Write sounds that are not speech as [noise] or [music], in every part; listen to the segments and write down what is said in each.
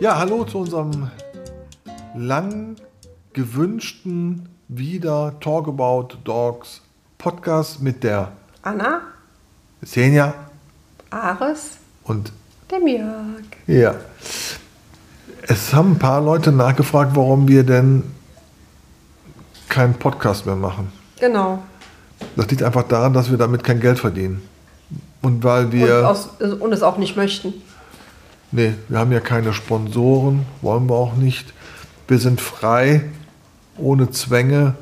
Ja, hallo zu unserem lang gewünschten wieder Talk About Dogs Podcast mit der Anna, Senja Ares, und dem Jörg. ja. Es haben ein paar Leute nachgefragt, warum wir denn keinen Podcast mehr machen. Genau. Das liegt einfach daran, dass wir damit kein Geld verdienen. Und weil Und, wir. aus, und es auch nicht möchten. Nee, wir haben ja keine Sponsoren, wollen wir auch nicht. Wir sind frei, ohne Zwänge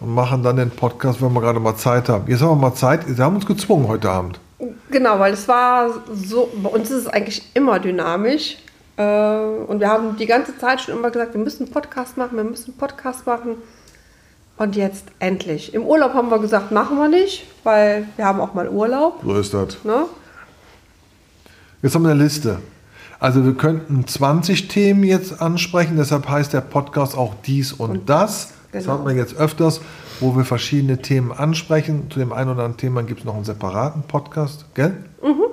und machen dann den Podcast, wenn wir gerade mal Zeit haben. Jetzt haben wir mal Zeit. Sie haben uns gezwungen heute Abend. Genau, weil es war so, bei uns ist es eigentlich immer dynamisch. Äh, und wir haben die ganze Zeit schon immer gesagt, wir müssen Podcast machen, wir müssen Podcast machen. Und jetzt endlich. Im Urlaub haben wir gesagt, machen wir nicht, weil wir haben auch mal Urlaub. So ist das. Ne? Jetzt haben wir eine Liste. Also wir könnten 20 Themen jetzt ansprechen, deshalb heißt der Podcast auch dies und, das. Das genau. hat man jetzt öfters, wo wir verschiedene Themen ansprechen. Zu dem einen oder anderen Thema gibt es noch einen separaten Podcast, gell? Mhm.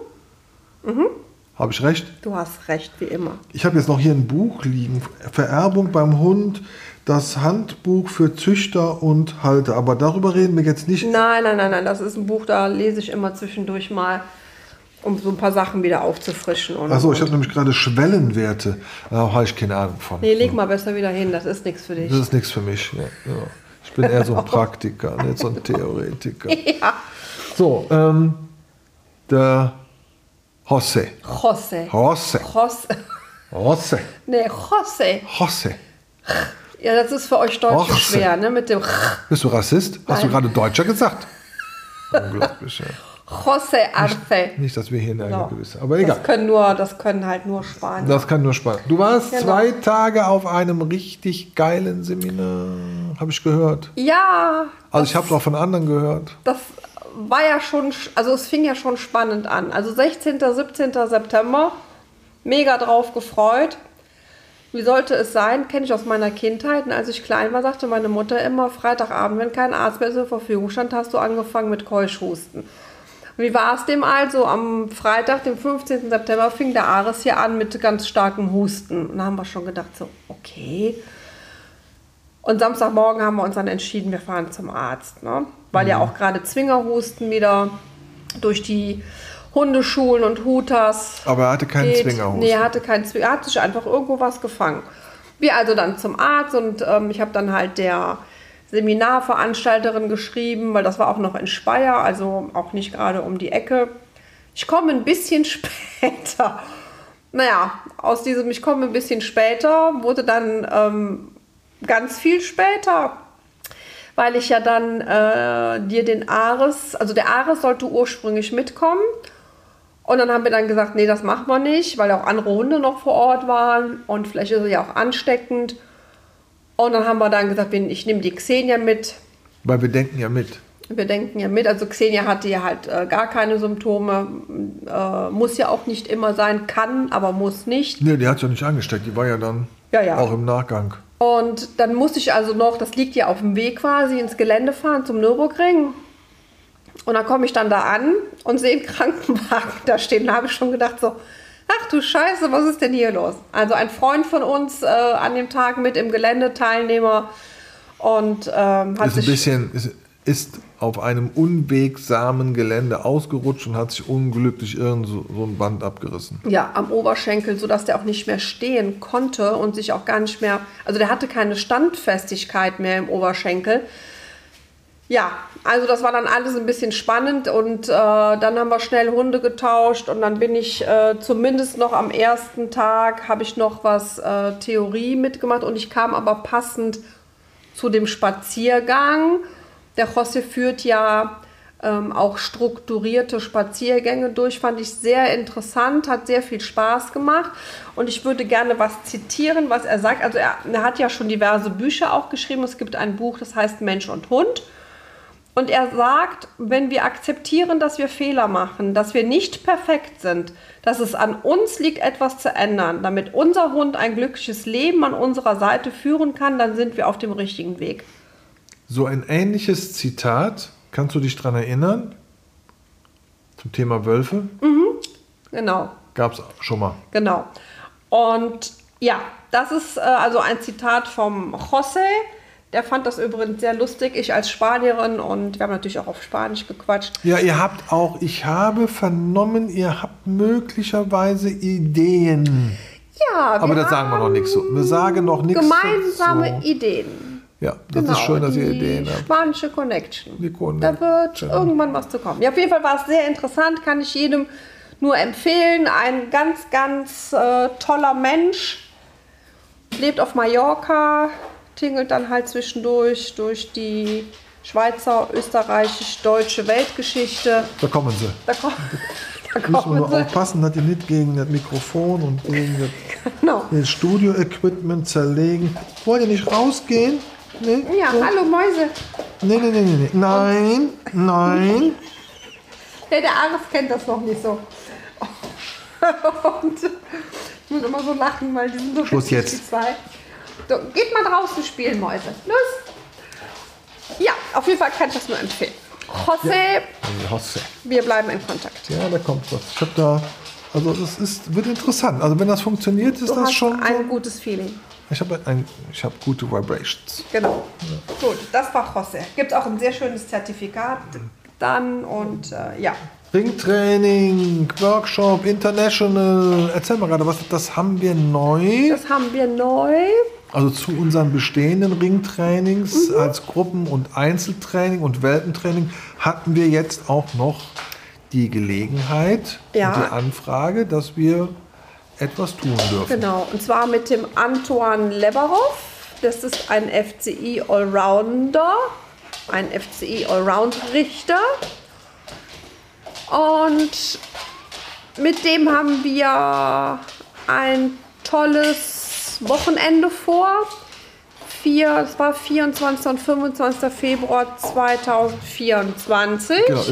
Habe ich recht? Du hast recht, wie immer. Ich habe jetzt noch hier ein Buch liegen. Vererbung beim Hund, das Handbuch für Züchter und Halter. Aber darüber reden wir jetzt nicht. Nein, nein, nein, nein, das ist ein Buch, da lese ich immer zwischendurch mal, um so ein paar Sachen wieder aufzufrischen. Achso, ich habe nämlich gerade Schwellenwerte. Da habe ich keine Ahnung von. Nee, leg mal besser wieder hin, das ist nichts für dich. Das ist nichts für mich. Ja, ja. Ich bin eher so ein [laughs] Praktiker, nicht so ein Theoretiker. Ja. So, ähm, der Jose. Jose. Jose. Jose. Jose. Nee, Jose. Jose. Ja, das ist für euch Deutsche Jose. schwer, ne? Mit dem Bist du Rassist? Hast du gerade Deutscher gesagt? Unglaublich. Ja. Jose Arce. Nicht, dass wir hier eine So. gewisse. Aber egal. Das können nur, das können halt nur Spanier. Das kann nur spannend. Du warst Genau. zwei Tage auf einem richtig geilen Seminar, habe ich gehört. ja, Also ich habe es auch von anderen gehört. das war ja schon, also es fing ja schon spannend an. Also 16., 17. September, mega drauf gefreut. Wie sollte es sein? Kenne ich aus meiner Kindheit. Und als ich klein war, sagte meine Mutter immer, Freitagabend, wenn kein Arzt mehr zur Verfügung stand, hast du angefangen mit Keuschhusten. Wie war es dem also? Am Freitag, dem 15. September, fing der Ares hier an mit ganz starkem Husten. Und da haben wir schon gedacht, so, okay. Und Samstagmorgen haben wir uns dann entschieden, wir fahren zum Arzt. Ne? Weil ja auch gerade Zwingerhusten wieder durch die Hundeschulen und Hutas. Aber er hatte keinen geht. Zwingerhusten. Nee, er hatte keinen Zwingerhusten. Er hat sich einfach irgendwo was gefangen. Wir also dann zum Arzt und ähm, ich habe dann halt der Seminarveranstalterin geschrieben, weil das war auch noch in Speyer, also auch nicht gerade um die Ecke. Ich komme ein bisschen [laughs] später. Naja, aus diesem Ich komme ein bisschen später wurde dann ähm, ganz viel später, weil ich ja dann äh, dir den Ares, also der Ares sollte ursprünglich mitkommen. Und dann haben wir dann gesagt, nee, das machen wir nicht, weil auch andere Hunde noch vor Ort waren und vielleicht ist es ja auch ansteckend. Und dann haben wir dann gesagt, ich nehme die Xenia mit. Weil wir denken ja mit. Wir denken ja mit, also Xenia hatte ja halt äh, gar keine Symptome, äh, muss ja auch nicht immer sein, kann, aber muss nicht. Nee, die hat ja nicht angesteckt. Die war ja dann Ja, ja. auch im Nachgang. Und dann musste ich also noch, das liegt ja auf dem Weg quasi, ins Gelände fahren zum Nürburgring. Und dann komme ich dann da an und sehe einen Krankenwagen da stehen. Da habe ich schon gedacht so, ach du Scheiße, was ist denn hier los? Also ein Freund von uns äh, an dem Tag mit im Gelände, Teilnehmer. Und ähm, hat Ist ein sich... bisschen, ist, ist auf einem unwegsamen Gelände ausgerutscht und hat sich unglücklich irgend so, so ein Band abgerissen. Ja, am Oberschenkel, sodass der auch nicht mehr stehen konnte und sich auch gar nicht mehr, also der hatte keine Standfestigkeit mehr im Oberschenkel. Ja, also das war dann alles ein bisschen spannend und äh, dann haben wir schnell Hunde getauscht und dann bin ich äh, zumindest noch am ersten Tag, habe ich noch was äh, Theorie mitgemacht und ich kam aber passend zu dem Spaziergang. Der José führt ja ähm, auch strukturierte Spaziergänge durch, fand ich sehr interessant, hat sehr viel Spaß gemacht und ich würde gerne was zitieren, was er sagt. Also er, er hat ja schon diverse Bücher auch geschrieben. Es gibt ein Buch, das heißt Mensch und Hund. Und er sagt, wenn wir akzeptieren, dass wir Fehler machen, dass wir nicht perfekt sind, dass es an uns liegt, etwas zu ändern, damit unser Hund ein glückliches Leben an unserer Seite führen kann, dann sind wir auf dem richtigen Weg. So ein ähnliches Zitat, kannst du dich daran erinnern? Zum Thema Wölfe? Genau, Gab es schon mal. genau. Und ja, das ist äh, also ein Zitat vom José. Der fand das übrigens sehr lustig. Ich als Spanierin und wir haben natürlich auch auf Spanisch gequatscht. Ja, ihr habt auch, ich habe vernommen, ihr habt möglicherweise Ideen. Ja, Aber das sagen wir noch nichts so. Wir sagen noch nichts Gemeinsame dazu. Ideen. Ja, das ist schön, dass ihr Genau, die Ideen habt. Spanische Connection. Die Connection. Da wird irgendwann was zu kommen. Ja, auf jeden Fall war es sehr interessant, kann ich jedem nur empfehlen. Ein ganz, ganz äh, toller Mensch. Lebt auf Mallorca, tingelt dann halt zwischendurch durch die Schweizer, österreichisch-deutsche Weltgeschichte. Da kommen sie. Da, kommen [laughs] da Müssen wir kommen nur sie. aufpassen, dass ihr nicht gegen das Mikrofon und gegen das, [laughs] Genau. das Studio-Equipment zerlegen. Wollt ihr nicht rausgehen? Nee? Ja, So? hallo Mäuse. Nee, nee, nee, nee, nee. Nein, nein. Ja, der Arif kennt das noch nicht so. Und ich muss immer so lachen, weil die sind so Schluss jetzt. die zwei. So, geht mal draußen spielen, Mäuse. Los! Ja, auf jeden Fall kann ich das nur empfehlen. Hey, Hosse. wir bleiben in Kontakt. Ja, da kommt was. Ich habe da, also es ist, wird interessant. Also wenn das funktioniert, ist Du das hast schon ein so. gutes Feeling. Ich habe ein, ich habe gute Vibrations. Genau. Gut, das war José. Gibt auch ein sehr schönes Zertifikat dann und äh, ja. Ringtraining, Workshop, International. Erzähl mal gerade, was das haben wir neu. Das haben wir neu. Also zu unseren bestehenden Ringtrainings Mhm. als Gruppen- und Einzeltraining und Welpentraining hatten wir jetzt auch noch die Gelegenheit Ja. und die Anfrage, dass wir etwas tun dürfen. Genau, und zwar mit dem Antoine Leberov. Das ist ein FCI Allrounder, ein FCI Allround-Richter. Und mit dem haben wir ein tolles Wochenende vor. Vier, das war 24. und 25. Februar 2024. Genau,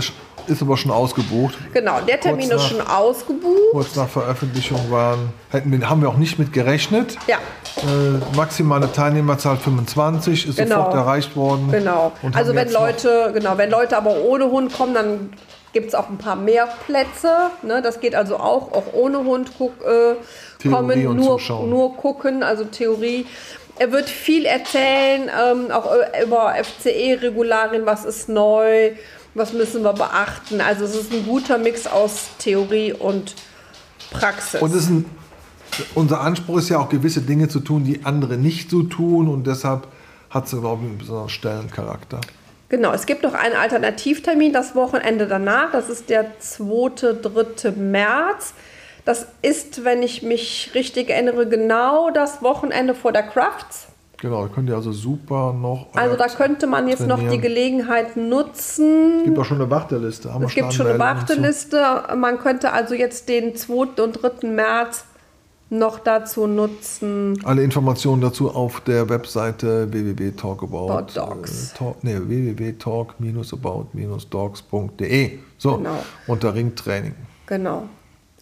ist, aber schon ausgebucht. Genau, der Termin Kurz ist nach- schon ausgebucht. Kurz nach Veröffentlichung waren, hätten wir, haben wir auch nicht mit gerechnet. Ja, Äh, maximale Teilnehmerzahl 25 ist Genau. sofort erreicht worden. Genau. Also wenn Leute, genau, wenn Leute aber ohne Hund kommen, dann gibt es auch ein paar mehr Plätze. Ne? Das geht also auch, auch ohne Hund guck, äh, kommen, nur, zuschauen. nur gucken, also Theorie. Er wird viel erzählen, ähm, auch äh, über FCE-Regularien, was ist neu, was müssen wir beachten. Also es ist ein guter Mix aus Theorie und Praxis. Und es ein, unser Anspruch ist ja auch gewisse Dinge zu tun, die andere nicht so tun und deshalb hat sie, glaube ich, einen besonderen Stellencharakter. Genau, es gibt noch einen Alternativtermin das Wochenende danach. Das ist der 2. 3. März. Das ist, wenn ich mich richtig erinnere, genau das Wochenende vor der Crafts. Genau, da könnt ihr also super noch. Also da könnte man jetzt noch die trainieren. Gelegenheit nutzen. Es gibt auch schon eine Warteliste. Es gibt schon eine. Warteliste. Man könnte also jetzt den 2. und 3. März noch dazu nutzen. Alle Informationen dazu auf der Webseite www.talkabout. About Dogs. äh, Talk, nee, www.talk-about-dogs.de. So, Genau. unter Ringtraining. Genau.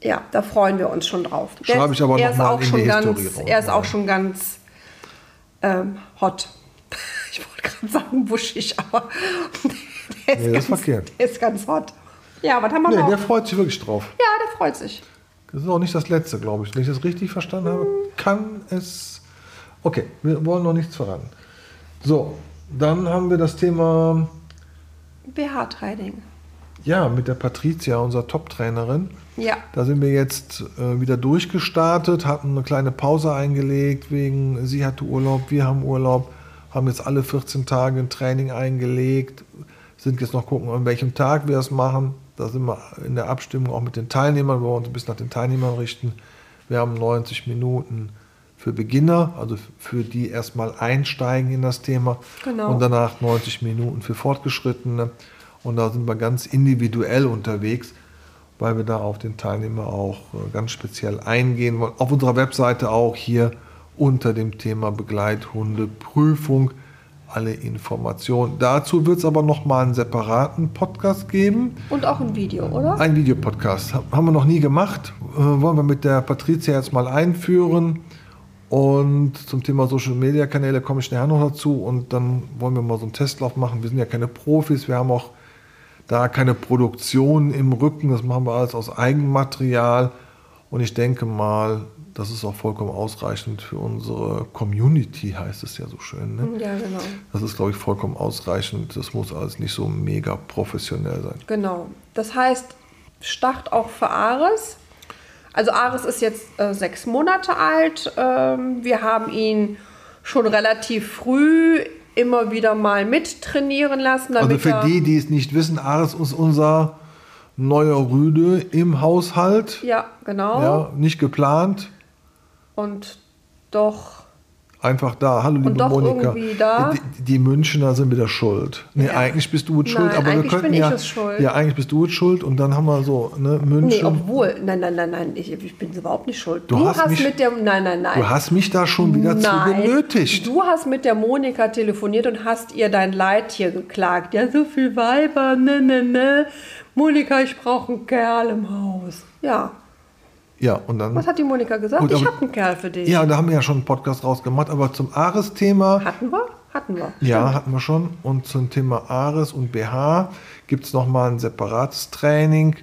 Ja, da freuen wir uns schon drauf. Der Schreibe ich aber er noch ist mal auch in schon die ganz. Er ist auch schon ganz ähm, hot. [laughs] Ich wollte gerade sagen buschig, aber [laughs] der ist, Nee, ganz, verkehrt. der ist ganz hot. Ja, was haben wir Nee, noch? der freut sich wirklich drauf. ja, der freut sich. Das ist auch nicht das letzte, glaube ich. Wenn ich das richtig verstanden habe, kann es. Okay, wir wollen noch nichts verraten. So, dann haben wir das Thema, BH-Training. Ja, mit der Patricia, unserer Top-Trainerin. Ja, Da sind wir jetzt äh, wieder durchgestartet, hatten eine kleine Pause eingelegt, wegen sie hatte Urlaub, wir haben Urlaub, haben jetzt alle 14 Tage ein Training eingelegt, sind jetzt noch gucken, an welchem Tag wir es machen. Da sind wir in der Abstimmung auch mit den Teilnehmern, wo wir uns ein bisschen nach den Teilnehmern richten. Wir haben 90 Minuten für Beginner, also für die erstmal einsteigen in das Thema. Genau. Und danach 90 Minuten für Fortgeschrittene. Und da sind wir ganz individuell unterwegs, weil wir da auf den Teilnehmer auch äh, ganz speziell eingehen wollen. Auf unserer Webseite auch hier unter dem Thema Begleithundeprüfung alle Informationen. Dazu wird es aber nochmal einen separaten Podcast geben. und auch ein Video, oder? Ein Videopodcast. Ha- Haben wir noch nie gemacht. Äh, wollen wir mit der Patricia jetzt mal einführen. Und zum Thema Social Media Kanäle komme ich nachher noch dazu. Und dann wollen wir mal so einen Testlauf machen. Wir sind ja keine Profis, wir haben auch da keine Produktion im Rücken. Das machen wir alles aus Eigenmaterial. Und ich denke mal, das ist auch vollkommen ausreichend für unsere Community, heißt es ja so schön. Ne? Ja, genau. Das ist, glaube ich, vollkommen ausreichend. Das muss alles nicht so mega professionell sein. Genau. Das heißt, Start auch für Ares. Also Ares ist jetzt äh, sechs Monate alt. Ähm, wir haben ihn schon relativ früh immer wieder mal mittrainieren lassen. Also für die, die es nicht wissen, Ares ist unser neuer Rüde im Haushalt. Ja, genau. Ja, nicht geplant. Und doch. Einfach da. Hallo, liebe Und doch Monika. irgendwie da. Die, die Münchner sind wieder schuld. Nee, Ja. eigentlich bist du es schuld, Nein, aber wir eigentlich könnten bin ich ja. es schuld. Ja, eigentlich bist du es schuld und dann haben wir so, ne, Nee, München. obwohl. Nein, nein, nein, nein. Ich, ich bin überhaupt nicht schuld. Du Du, hast hast, mich- mit der. Nein, nein, nein. du hast mich da schon wieder zu Nein, genötigt. Du hast mit der Monika telefoniert und hast ihr dein Leid hier geklagt. Ja, so viel Weiber, ne, ne, ne. Monika, ich brauche einen Kerl im Haus. Ja. Ja, und dann. Was hat die Monika gesagt? Gut, ich habe einen Kerl für dich. Ja, da haben wir ja schon einen Podcast rausgemacht, aber zum Ares-Thema. Hatten wir? Hatten wir. Ja, hatten wir schon. Und zum Thema Ares und BH gibt es nochmal ein separates Training.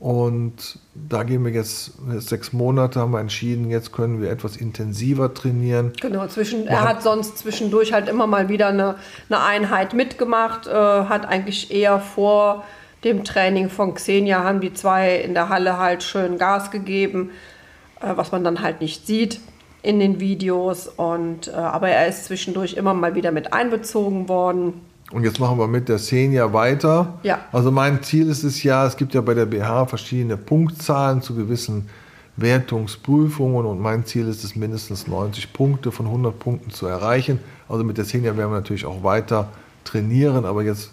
Und da gehen wir jetzt, jetzt sechs Monate, haben wir entschieden, jetzt können wir etwas intensiver trainieren. Genau, zwischen, er hat sonst zwischendurch halt immer mal wieder eine, eine Einheit mitgemacht, äh, hat eigentlich eher vor dem Training von Xenia, haben die zwei in der Halle halt schön Gas gegeben, äh, was man dann halt nicht sieht in den Videos. Und, äh, aber er ist zwischendurch immer mal wieder mit einbezogen worden. Und jetzt machen wir mit der Xenia weiter. Ja. Also mein Ziel ist es ja, es gibt ja bei der BH verschiedene Punktzahlen zu gewissen Wertungsprüfungen und mein Ziel ist es, mindestens 90 Punkte von 100 Punkten zu erreichen. Also mit der Xenia werden wir natürlich auch weiter trainieren, aber jetzt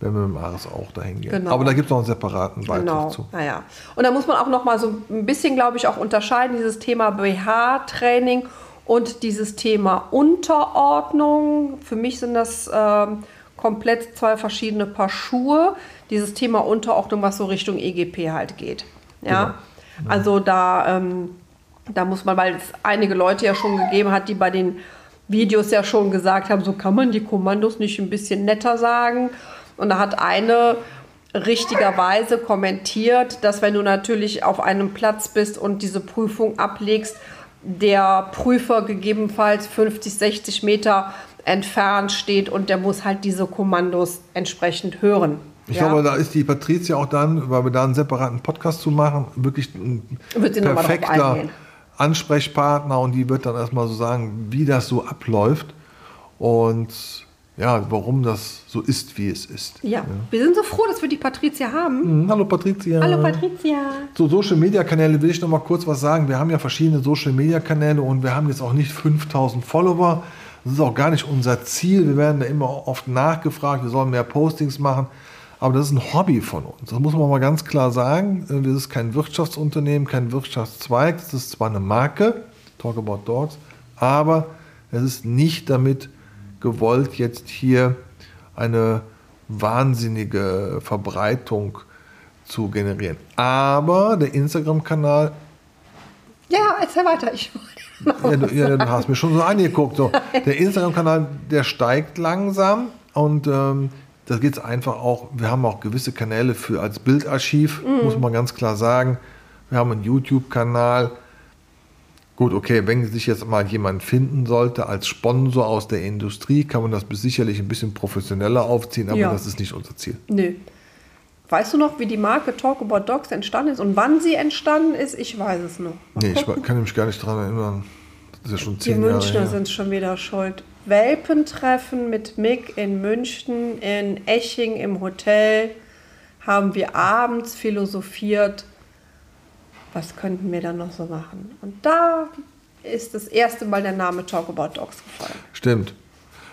werden wir mit dem Ares auch dahin gehen. Genau. Aber da gibt es noch einen separaten Beitrag Genau, zu. naja. Und da muss man auch noch mal so ein bisschen, glaube ich, auch unterscheiden, dieses Thema BH-Training und dieses Thema Unterordnung. Für mich sind das ähm, komplett zwei verschiedene Paar Schuhe. Dieses Thema Unterordnung, was so Richtung EGP halt geht. Ja, also da, ähm, da muss man, weil es einige Leute ja schon gegeben hat, die bei den Videos ja schon gesagt haben, so kann man die Kommandos nicht ein bisschen netter sagen. Und da hat eine richtigerweise kommentiert, dass wenn du natürlich auf einem Platz bist und diese Prüfung ablegst, der Prüfer gegebenenfalls 50, 60 Meter entfernt steht und der muss halt diese Kommandos entsprechend hören. Ich Ja. glaube, da ist die Patricia auch dann, weil wir da einen separaten Podcast zu machen, wirklich ein perfekter. Ansprechpartner und die wird dann erstmal so sagen, wie das so abläuft und ja, warum das so ist, wie es ist. Ja, wir sind so froh, dass wir die Patricia haben. Hm, Hallo Patricia. Hallo Patricia. So, Social Media Kanäle will ich noch mal kurz was sagen. Wir haben ja verschiedene Social Media Kanäle und wir haben jetzt auch nicht 5000 Follower. Das ist auch gar nicht unser Ziel. Wir werden da immer oft nachgefragt, wir sollen mehr Postings machen. Aber das ist ein Hobby von uns. Das muss man mal ganz klar sagen. Äh, Das ist kein Wirtschaftsunternehmen, kein Wirtschaftszweig. Das ist zwar eine Marke, Talk About Dogs, aber es ist nicht damit gewollt, jetzt hier eine wahnsinnige Verbreitung zu generieren. Aber der Instagram-Kanal, Ja, erzähl weiter. Ich ja, du, ja, du hast mir schon so angeguckt, so. [laughs] der Instagram-Kanal, der steigt langsam und ähm, da geht es einfach auch, wir haben auch gewisse Kanäle für als Bildarchiv, muss man ganz klar sagen. Wir haben einen YouTube-Kanal. Gut, okay, wenn sich jetzt mal jemand finden sollte als Sponsor aus der Industrie, kann man das sicherlich ein bisschen professioneller aufziehen, aber Ja. das ist nicht unser Ziel. Nö. Weißt du noch, wie die Marke Talk About Dogs entstanden ist und wann sie entstanden ist? Ich weiß es noch. Mal Nee, ich gucken. kann mich gar nicht daran erinnern. Das ist ja schon Die zehn Jahre Münchner her. sind schon wieder schuld. Welpentreffen mit Mick in München, in Eching im Hotel, haben wir abends philosophiert, was könnten wir dann noch so machen. Und da ist das erste Mal der Name Talk About Dogs gefallen. Stimmt.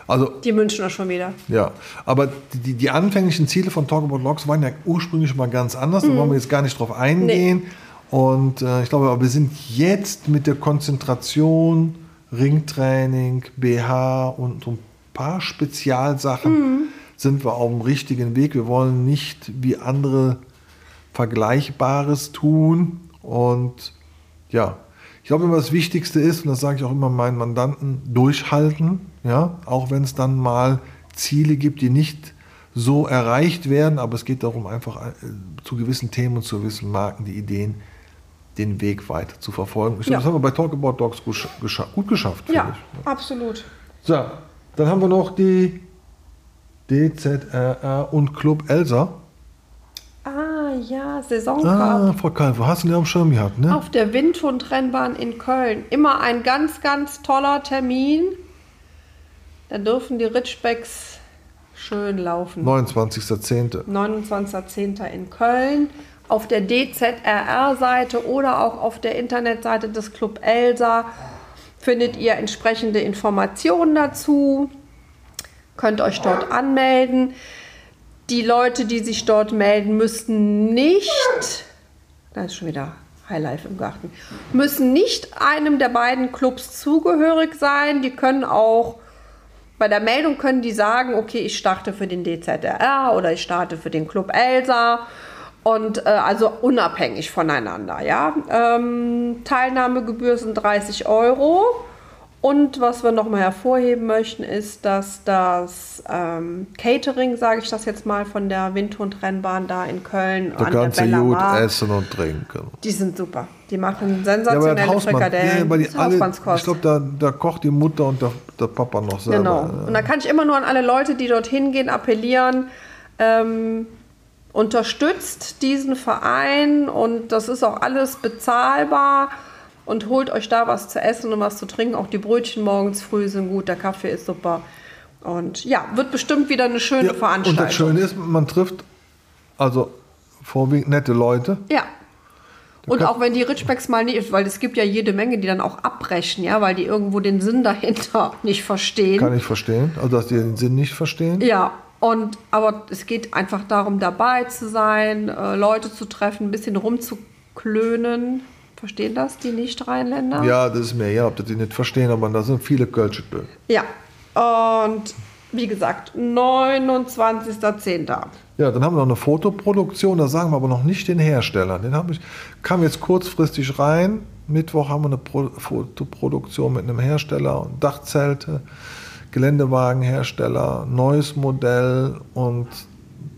Also, Die Münchner schon wieder. ja. Aber die, die anfänglichen Ziele von Talk About Logs waren ja ursprünglich mal ganz anders. Da wollen wir jetzt gar nicht drauf eingehen. Und äh, ich glaube, aber wir sind jetzt mit der Konzentration, Ringtraining, BH und so ein paar Spezialsachen sind wir auf dem richtigen Weg. Wir wollen nicht wie andere Vergleichbares tun. Und ja, Ich glaube immer, das Wichtigste ist, und das sage ich auch immer meinen Mandanten, durchhalten, ja, auch wenn es dann mal Ziele gibt, die nicht so erreicht werden, aber es geht darum, einfach äh, zu gewissen Themen und zu gewissen Marken die Ideen, den Weg weiter zu verfolgen. Ich Ja. glaube, das haben wir bei Talk About Dogs gut, gescha gut geschafft, Ja, ich. absolut. So, dann haben wir noch die DZRR und Club Elsa. Ah ja, Ah, Saisoncup. Frau Kalver, hast du den auf dem Schirm gehabt, ne? Auf der Windhund-Rennbahn in Köln. Immer ein ganz, ganz toller Termin. Da dürfen die Ridgebacks schön laufen. 29.10. 29.10. in Köln. Auf der DZRR-Seite oder auch auf der Internetseite des Club Elsa findet ihr entsprechende Informationen dazu. Könnt euch dort anmelden. Die Leute, die sich dort melden, müssen nicht, da ist schon wieder Highlife im Garten, müssen nicht einem der beiden Clubs zugehörig sein. Die können auch bei der Meldung können die sagen, okay, ich starte für den DZRR oder ich starte für den Club Elsa und äh, also unabhängig voneinander. Ja? Ähm, Teilnahmegebühr sind 30 Euro. Und was wir nochmal hervorheben möchten, ist, dass das ähm, Catering, sage ich das jetzt mal, von der Windhund-Rennbahn da in Köln Da kannst du gut Mar, essen und trinken. die sind super. Die machen Ja, sensationelle Hausmann, Frikadellen. ja, die alle, ich glaube, da, da kocht die Mutter und der, der Papa noch selber. Genau. Und da kann ich immer nur an alle Leute, die dorthin gehen, appellieren. Ähm, unterstützt diesen Verein und das ist auch alles bezahlbar und holt euch da was zu essen und was zu trinken. Auch die Brötchen morgens früh sind gut, der Kaffee ist super. Und ja, wird bestimmt wieder eine schöne Ja, und Veranstaltung. das Schöne ist, man trifft also vorwiegend nette Leute. Ja. Und auch wenn die Ridgebacks mal nicht, weil es gibt ja jede Menge, die dann auch abbrechen, ja, weil die irgendwo den Sinn dahinter [laughs] nicht verstehen. Kann ich verstehen. Also, dass die den Sinn nicht verstehen. Ja, und aber es geht einfach darum, dabei zu sein, äh, Leute zu treffen, ein bisschen rumzuklönen. Verstehen das die Nicht-Rheinländer? Ja, das ist mir ja, ob das die nicht verstehen, aber da sind viele Kölsche drin. Ja. Und wie gesagt, 29.10. Ja, dann haben wir noch eine Fotoproduktion, da sagen wir aber noch nicht den Hersteller. Den ich, kam jetzt kurzfristig rein. Mittwoch haben wir eine Pro Fotoproduktion mit einem Hersteller und Dachzelte, Geländewagenhersteller, neues Modell und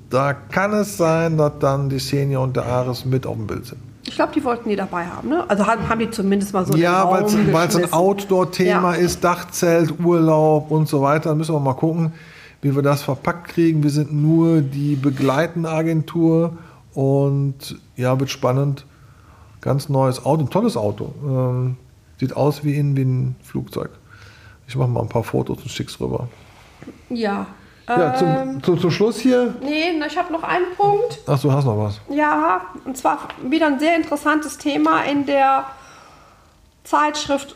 da kann es sein, dass dann die Senior und der Ares mit auf dem Bild sind. Ich glaube, die wollten die dabei haben, ne? Also haben, haben die zumindest mal so in ja, weil es ein. Outdoor-Thema Ja. ist, Dachzelt, Urlaub und so weiter. Da müssen wir mal gucken, wie wir das verpackt kriegen. Wir sind nur die begleitende Agentur und ja, wird spannend. Ganz neues Auto, ein tolles Auto. Ähm, sieht aus wie, in, wie ein Flugzeug. Ich mache mal ein paar Fotos und schick's rüber. Ja. Ja, zum, Ähm, zum, zum Schluss hier. nee, ich habe noch einen Punkt. Ach, du hast noch was. Ja, und zwar wieder ein sehr interessantes Thema in der Zeitschrift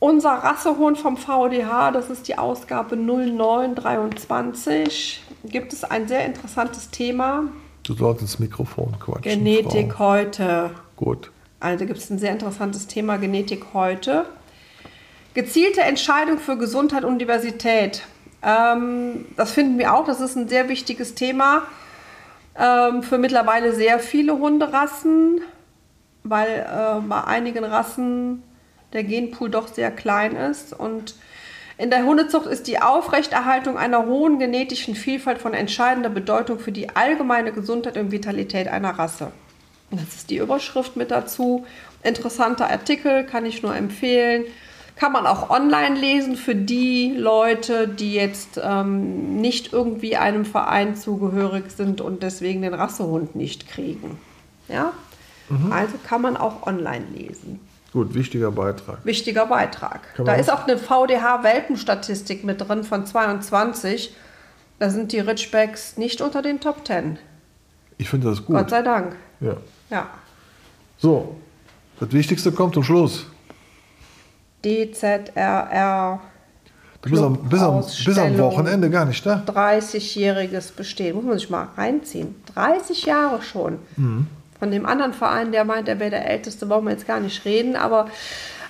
Unser Rassehund vom VDH. Das ist die Ausgabe 0923. Gibt es ein sehr interessantes Thema. Du sollst ins Mikrofon quatschen. Genetik Frau. heute. Gut. Also gibt es ein sehr interessantes Thema Genetik heute. Gezielte Entscheidung für Gesundheit und Diversität. Ähm, das finden wir auch. Das ist ein sehr wichtiges Thema ähm, für mittlerweile sehr viele Hunderassen, weil äh, bei einigen Rassen der Genpool doch sehr klein ist. Und in der Hundezucht ist die Aufrechterhaltung einer hohen genetischen Vielfalt von entscheidender Bedeutung für die allgemeine Gesundheit und Vitalität einer Rasse. Das ist die Überschrift mit dazu. Interessanter Artikel, kann ich nur empfehlen. Kann man auch online lesen für die Leute, die jetzt ähm, nicht irgendwie einem Verein zugehörig sind und deswegen den Rassehund nicht kriegen. Ja? Also kann man auch online lesen. Gut, wichtiger Beitrag. Wichtiger Beitrag. Kann Da ist auch eine VDH-Welpenstatistik mit drin von 22. Da sind die Ridgebacks nicht unter den Top 10. Ich finde das gut. Gott sei Dank. Ja. Ja. So, das Wichtigste kommt zum Schluss. DZRR Du bist am, bis, am, bis am. Wochenende gar nicht da. 30-jähriges Bestehen. Muss man sich mal reinziehen. 30 Jahre schon. Von dem anderen Verein, der meint, er wäre der Älteste, wollen wir jetzt gar nicht reden. Aber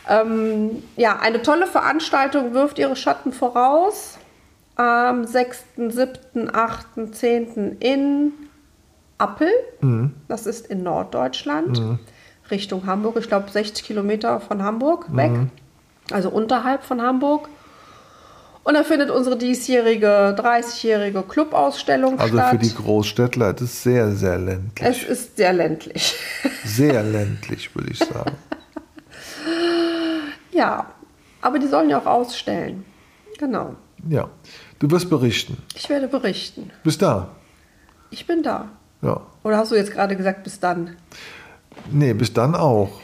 ähm, ja, eine tolle Veranstaltung wirft ihre Schatten voraus. Am 6., 7., 8., 10. in Appel. Das ist in Norddeutschland. Richtung Hamburg. Ich glaube 60 Kilometer von Hamburg weg. Also unterhalb von Hamburg. Und da findet unsere diesjährige 30-jährige Clubausstellung Also statt. für die Großstädtler, das ist sehr, sehr ländlich. es ist sehr ländlich. Sehr ländlich, würde ich sagen. [laughs] ja, aber die sollen ja auch ausstellen. Genau. Ja. Du wirst berichten. Ich werde berichten. Bis da. Ich bin da. Ja. Oder hast du jetzt gerade gesagt, bis dann? Nee, bis dann auch.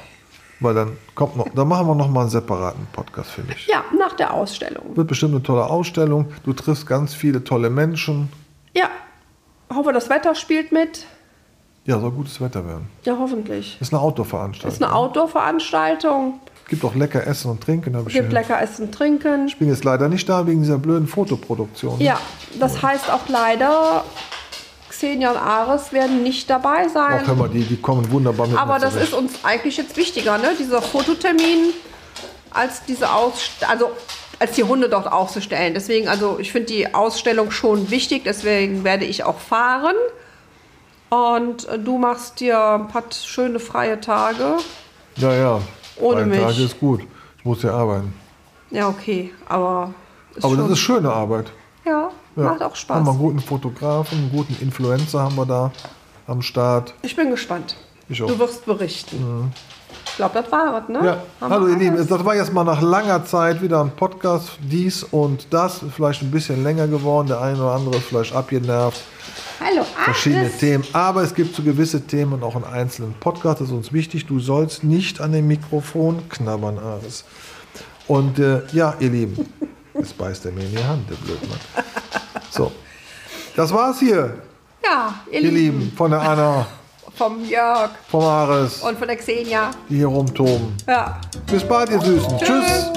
Weil dann kommt noch, dann machen wir noch mal einen separaten Podcast, finde ich. Ja, nach der Ausstellung. Wird bestimmt eine tolle Ausstellung. Du triffst ganz viele tolle Menschen. Ja, hoffe, das Wetter spielt mit. Ja, soll gutes Wetter werden. Ja, hoffentlich. Ist eine Outdoor-Veranstaltung. Ist eine Outdoor-Veranstaltung. Gibt auch lecker Essen und Trinken, habe ich Gibt lecker Essen, trinken. Ich bin jetzt leider nicht da wegen dieser blöden Fotoproduktion. Ja, das heißt auch leider, Xenia und Ares werden nicht dabei sein. Hör mal, die, die kommen wunderbar mit Aber das ist uns eigentlich jetzt wichtiger, ne? Dieser Fototermin, als diese Ausstellung, also als die Hunde dort auszustellen. Deswegen, also ich finde die Ausstellung schon wichtig, deswegen werde ich auch fahren. Und äh, du machst dir ein paar schöne freie Tage. Ja, ja. Ohne Drei mich. Tage ist gut. Ich muss ja arbeiten. Ja, okay, aber. Aber das ist schöne Arbeit. Ja, Ja. macht auch Haben Spaß. wir einen guten Fotografen, einen guten Influencer haben wir da am Start. Ich bin gespannt. Ich auch. Du wirst berichten. Ich glaube, das war was, ne? Ja, Haben hallo ihr Lieben, alles? das war jetzt mal nach langer Zeit wieder ein Podcast, dies und das, vielleicht ein bisschen länger geworden, der eine oder andere ist vielleicht abgenervt, Hallo, verschiedene Ares. Themen, aber es gibt so gewisse Themen und auch einen einzelnen Podcast, das ist uns wichtig, du sollst nicht an dem Mikrofon knabbern, Ares. Und äh, ja, ihr Lieben, jetzt beißt er mir in die Hand, der Blödmann. So, das war's hier, Ja, ihr, ihr Lieben. Lieben, von der Anna, [laughs] Vom Jörg vom Ares, und von der Xenia. die hier rumtoben. Ja. Bis bald, ihr Süßen. Tschüss.